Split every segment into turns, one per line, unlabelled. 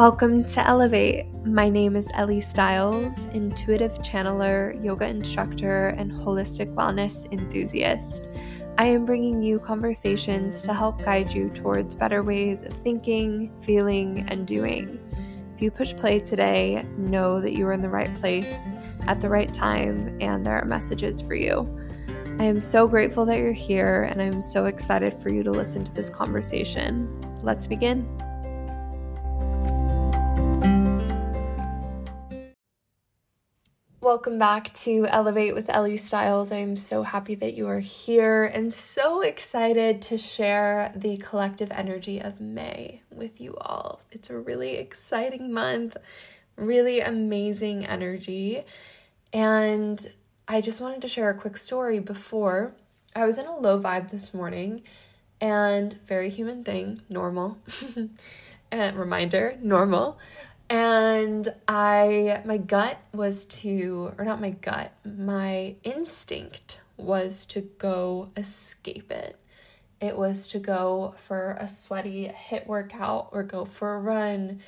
Welcome to Elevate. My name is Ellie Stiles, intuitive channeler, yoga instructor, and holistic wellness enthusiast. I am bringing you conversations to help guide you towards better ways of thinking, feeling, and doing. If you push play today, know that you are in the right place at the right time and there are messages for you. I am so grateful that you're here and I'm so excited for you to listen to this conversation. Let's begin. Welcome back to Elevate with Ellie Styles. I'm so happy that you are here and so excited to share the collective energy of May with you all. It's a really exciting month, really amazing energy. And I just wanted to share a quick story before. I was in a low vibe this morning and very human thing, normal. and reminder, normal and I my gut was to or not my gut, my instinct was to go escape it. It was to go for a sweaty HIIT workout or go for a run.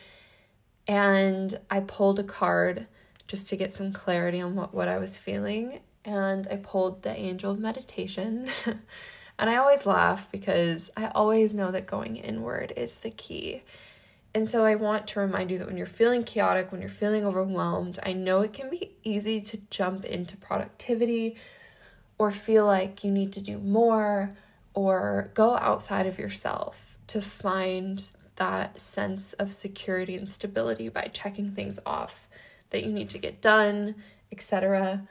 And I pulled a card just to get some clarity on what, what I was feeling. And I pulled the angel of meditation. and I always laugh because I always know that going inward is the key. And so I want to remind you that when you're feeling chaotic, when you're feeling overwhelmed, I know it can be easy to jump into productivity or feel like you need to do more or go outside of yourself to find that sense of security and stability by checking things off that you need to get done, etc.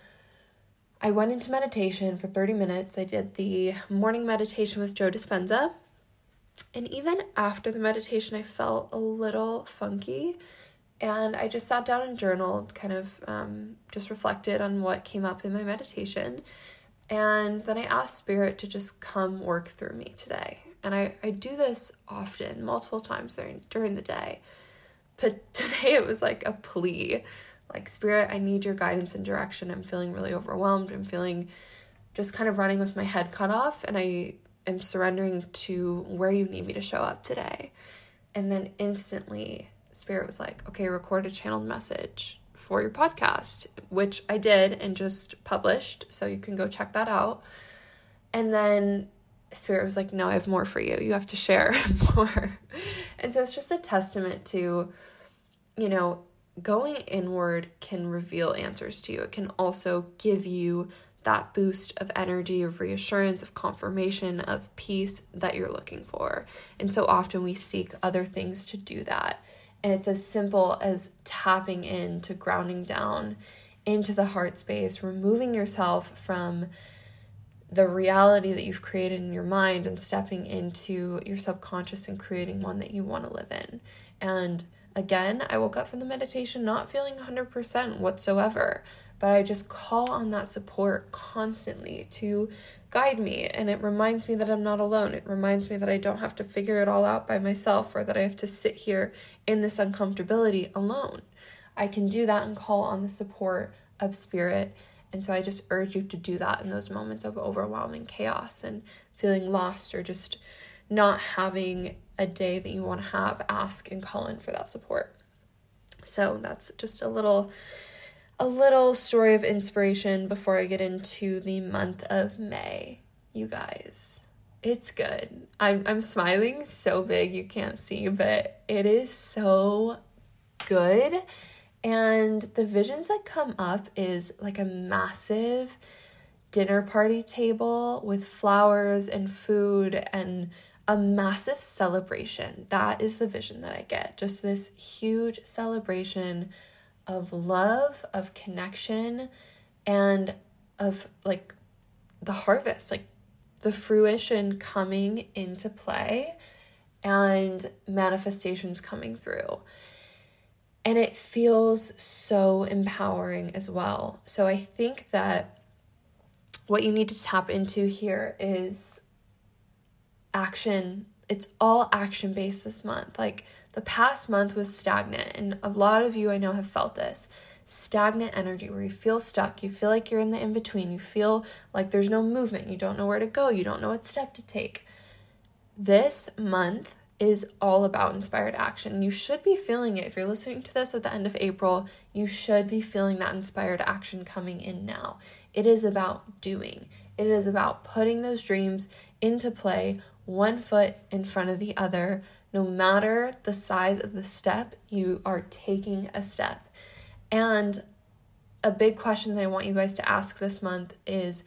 I went into meditation for 30 minutes. I did the morning meditation with Joe Dispenza and even after the meditation, I felt a little funky. And I just sat down and journaled, kind of um, just reflected on what came up in my meditation. And then I asked Spirit to just come work through me today. And I, I do this often, multiple times during, during the day. But today it was like a plea like, Spirit, I need your guidance and direction. I'm feeling really overwhelmed. I'm feeling just kind of running with my head cut off. And I am surrendering to where you need me to show up today. And then instantly, Spirit was like, okay, record a channeled message for your podcast, which I did and just published. So you can go check that out. And then Spirit was like, no, I have more for you. You have to share more. and so it's just a testament to, you know, going inward can reveal answers to you. It can also give you that boost of energy, of reassurance, of confirmation, of peace that you're looking for. And so often we seek other things to do that. And it's as simple as tapping into grounding down into the heart space, removing yourself from the reality that you've created in your mind and stepping into your subconscious and creating one that you want to live in. And again, I woke up from the meditation not feeling 100% whatsoever, but I just call on that support constantly to guide me. And it reminds me that I'm not alone. It reminds me that I don't have to figure it all out by myself or that I have to sit here in this uncomfortability alone. I can do that and call on the support of spirit. And so I just urge you to do that in those moments of overwhelming chaos and feeling lost or just not having a day that you want to have. Ask and call in for that support. So that's just a little a little story of inspiration before I get into the month of May, you guys. It's good. I'm I'm smiling so big you can't see, but it is so good. And the visions that come up is like a massive dinner party table with flowers and food and a massive celebration. That is the vision that I get. Just this huge celebration of love, of connection, and of like the harvest, like the fruition coming into play and manifestations coming through. And it feels so empowering as well. So I think that what you need to tap into here is action. It's all action based this month. Like the past month was stagnant, and a lot of you I know have felt this stagnant energy where you feel stuck, you feel like you're in the in between, you feel like there's no movement, you don't know where to go, you don't know what step to take. This month is all about inspired action. You should be feeling it. If you're listening to this at the end of April, you should be feeling that inspired action coming in now. It is about doing, it is about putting those dreams into play, one foot in front of the other. No matter the size of the step, you are taking a step. And a big question that I want you guys to ask this month is,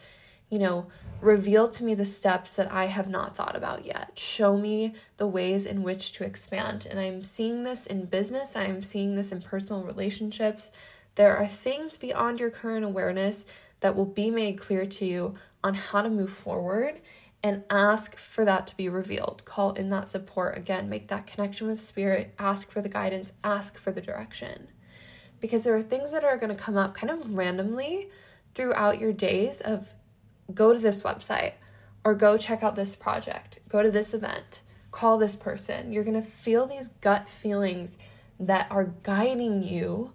you know, reveal to me the steps that I have not thought about yet. Show me the ways in which to expand. And I'm seeing this in business, I'm seeing this in personal relationships. There are things beyond your current awareness that will be made clear to you on how to move forward and ask for that to be revealed. Call in that support again, make that connection with spirit, ask for the guidance, ask for the direction. Because there are things that are going to come up kind of randomly throughout your days of go to this website or go check out this project, go to this event, call this person. You're going to feel these gut feelings that are guiding you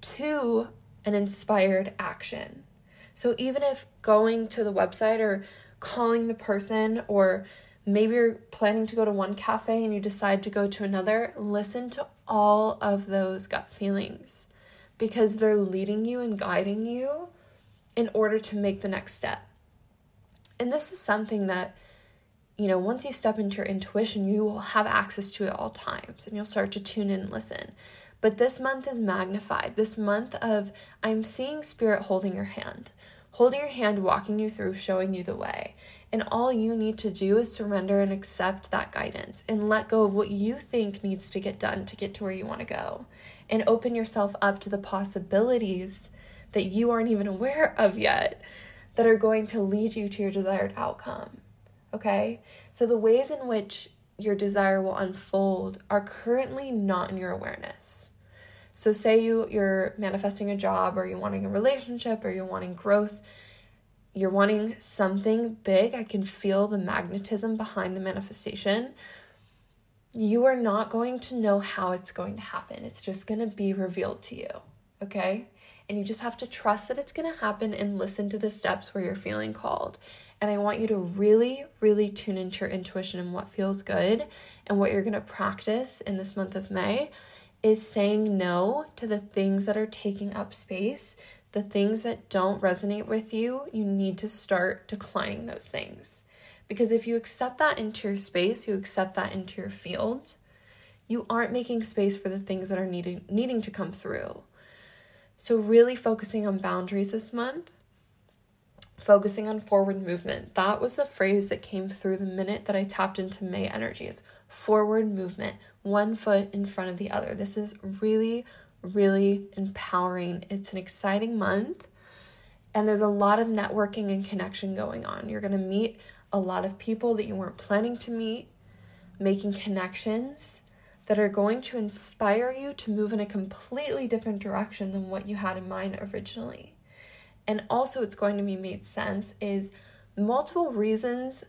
to an inspired action. So even if going to the website or calling the person or maybe you're planning to go to one cafe and you decide to go to another, listen to all of those gut feelings because they're leading you and guiding you in order to make the next step. And this is something that, you know, once you step into your intuition, you will have access to at all times and you'll start to tune in and listen. But this month is magnified. This month of I'm seeing spirit holding your hand, holding your hand, walking you through, showing you the way. And all you need to do is surrender and accept that guidance and let go of what you think needs to get done to get to where you want to go. And open yourself up to the possibilities that you aren't even aware of yet that are going to lead you to your desired outcome. Okay? So the ways in which your desire will unfold are currently not in your awareness. So say you you're manifesting a job or you're wanting a relationship or you're wanting growth, you're wanting something big, I can feel the magnetism behind the manifestation. You are not going to know how it's going to happen. It's just going to be revealed to you. Okay? And you just have to trust that it's going to happen and listen to the steps where you're feeling called. And I want you to really, really tune into your intuition and what feels good. And what you're going to practice in this month of May is saying no to the things that are taking up space. The things that don't resonate with you, you need to start declining those things. Because if you accept that into your space, you accept that into your field, you aren't making space for the things that are needing needing to come through. So, really focusing on boundaries this month, focusing on forward movement. That was the phrase that came through the minute that I tapped into May energies. Forward movement, one foot in front of the other. This is really, really empowering. It's an exciting month, and there's a lot of networking and connection going on. You're going to meet a lot of people that you weren't planning to meet, making connections that are going to inspire you to move in a completely different direction than what you had in mind originally. And also, it's going to be made sense is multiple reasons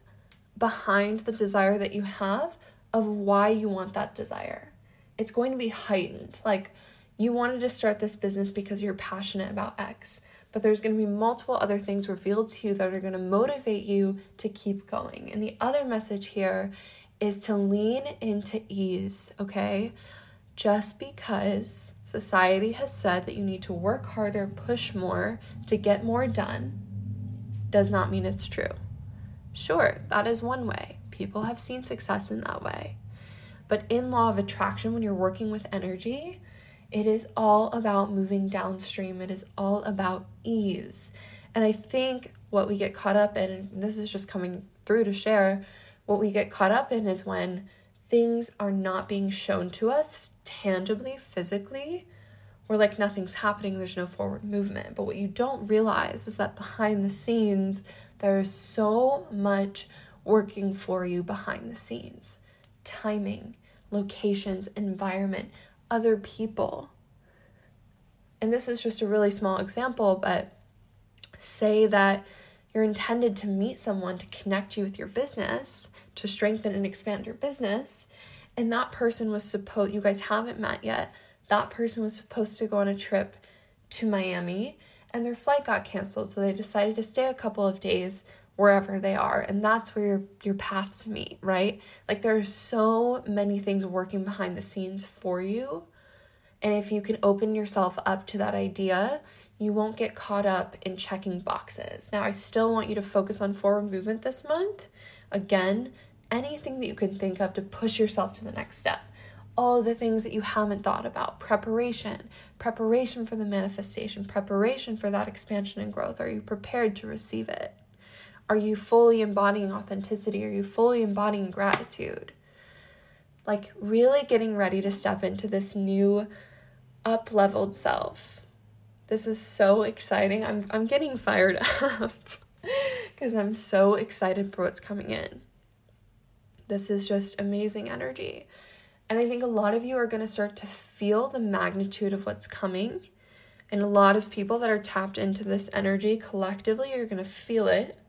behind the desire that you have of why you want that desire. It's going to be heightened. Like, you wanted to start this business because you're passionate about X, but there's going to be multiple other things revealed to you that are going to motivate you to keep going. And the other message here is to lean into ease, okay? Just because society has said that you need to work harder, push more to get more done, does not mean it's true. Sure, that is one way. People have seen success in that way. But in law of attraction, when you're working with energy, it is all about moving downstream. It is all about ease. And I think what we get caught up in, and this is just coming through to share, what we get caught up in is when things are not being shown to us tangibly, physically, where like nothing's happening, there's no forward movement. But what you don't realize is that behind the scenes, there is so much working for you behind the scenes timing, locations, environment, other people. And this is just a really small example, but say that you're intended to meet someone to connect you with your business, to strengthen and expand your business. And that person was supposed, you guys haven't met yet. That person was supposed to go on a trip to Miami and their flight got canceled. So they decided to stay a couple of days wherever they are and that's where your your paths meet right like there are so many things working behind the scenes for you and if you can open yourself up to that idea you won't get caught up in checking boxes now i still want you to focus on forward movement this month again anything that you can think of to push yourself to the next step all the things that you haven't thought about preparation preparation for the manifestation preparation for that expansion and growth are you prepared to receive it are you fully embodying authenticity? Are you fully embodying gratitude? Like, really getting ready to step into this new up leveled self. This is so exciting. I'm, I'm getting fired up because I'm so excited for what's coming in. This is just amazing energy. And I think a lot of you are going to start to feel the magnitude of what's coming. And a lot of people that are tapped into this energy collectively are going to feel it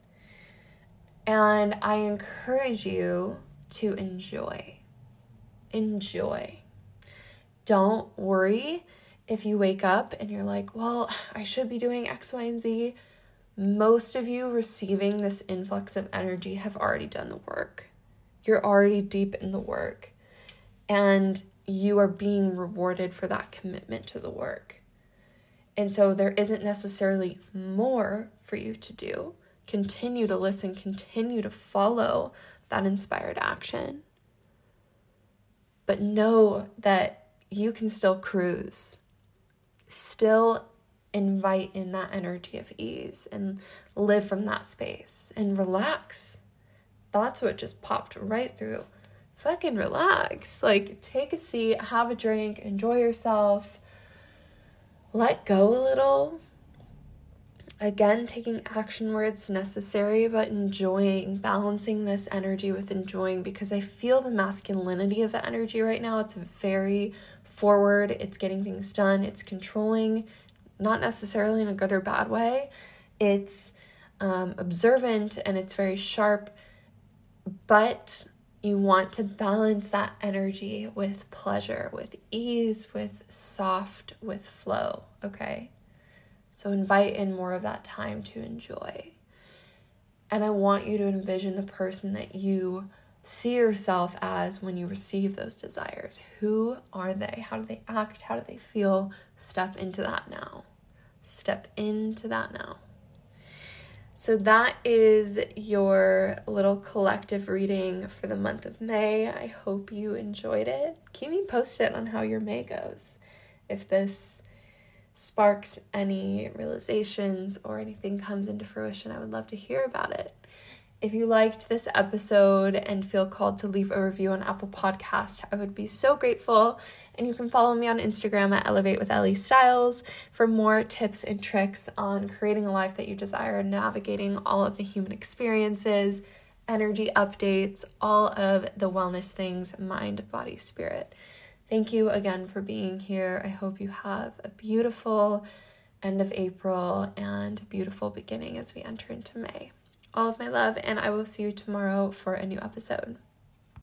and I encourage you to enjoy. Enjoy. Don't worry if you wake up and you're like, well, I should be doing X, Y, and Z. Most of you receiving this influx of energy have already done the work. You're already deep in the work. And you are being rewarded for that commitment to the work. And so there isn't necessarily more for you to do continue to listen, continue to follow that inspired action. But know that you can still cruise, still invite in that energy of ease and live from that space and relax. That's what just popped right through. Fucking relax. Like, take a seat, have a drink, enjoy yourself, let go a little, again taking action where it's necessary but enjoying balancing this energy with enjoying because i feel the masculinity of the energy right now. It's very forward. It's getting things done. It's controlling not necessarily in a good or bad way. It's um, observant and it's very sharp but you want to balance that energy with pleasure with ease with soft with flow okay so invite in more of that time to enjoy. And I want you to envision the person that you see yourself as when you receive those desires. Who are they? How do they act? How do they feel? Step into that now. Step into that now. So, that is your little collective reading for the month of May. I hope you enjoyed it. Keep me posted on how your May goes. If this sparks any realizations or anything comes into fruition, I would love to hear about it. If you liked this episode and feel called to leave a review on Apple Podcast, I would be so grateful. And you can follow me on Instagram at Elevate with Ellie Styles for more tips and tricks on creating a life that you desire and navigating all of the human experiences, energy updates, all of the wellness things, mind, body, spirit. Thank you again for being here. I hope you have a beautiful end of April and beautiful beginning as we enter into May. All of my love, and I will see you tomorrow for a new episode.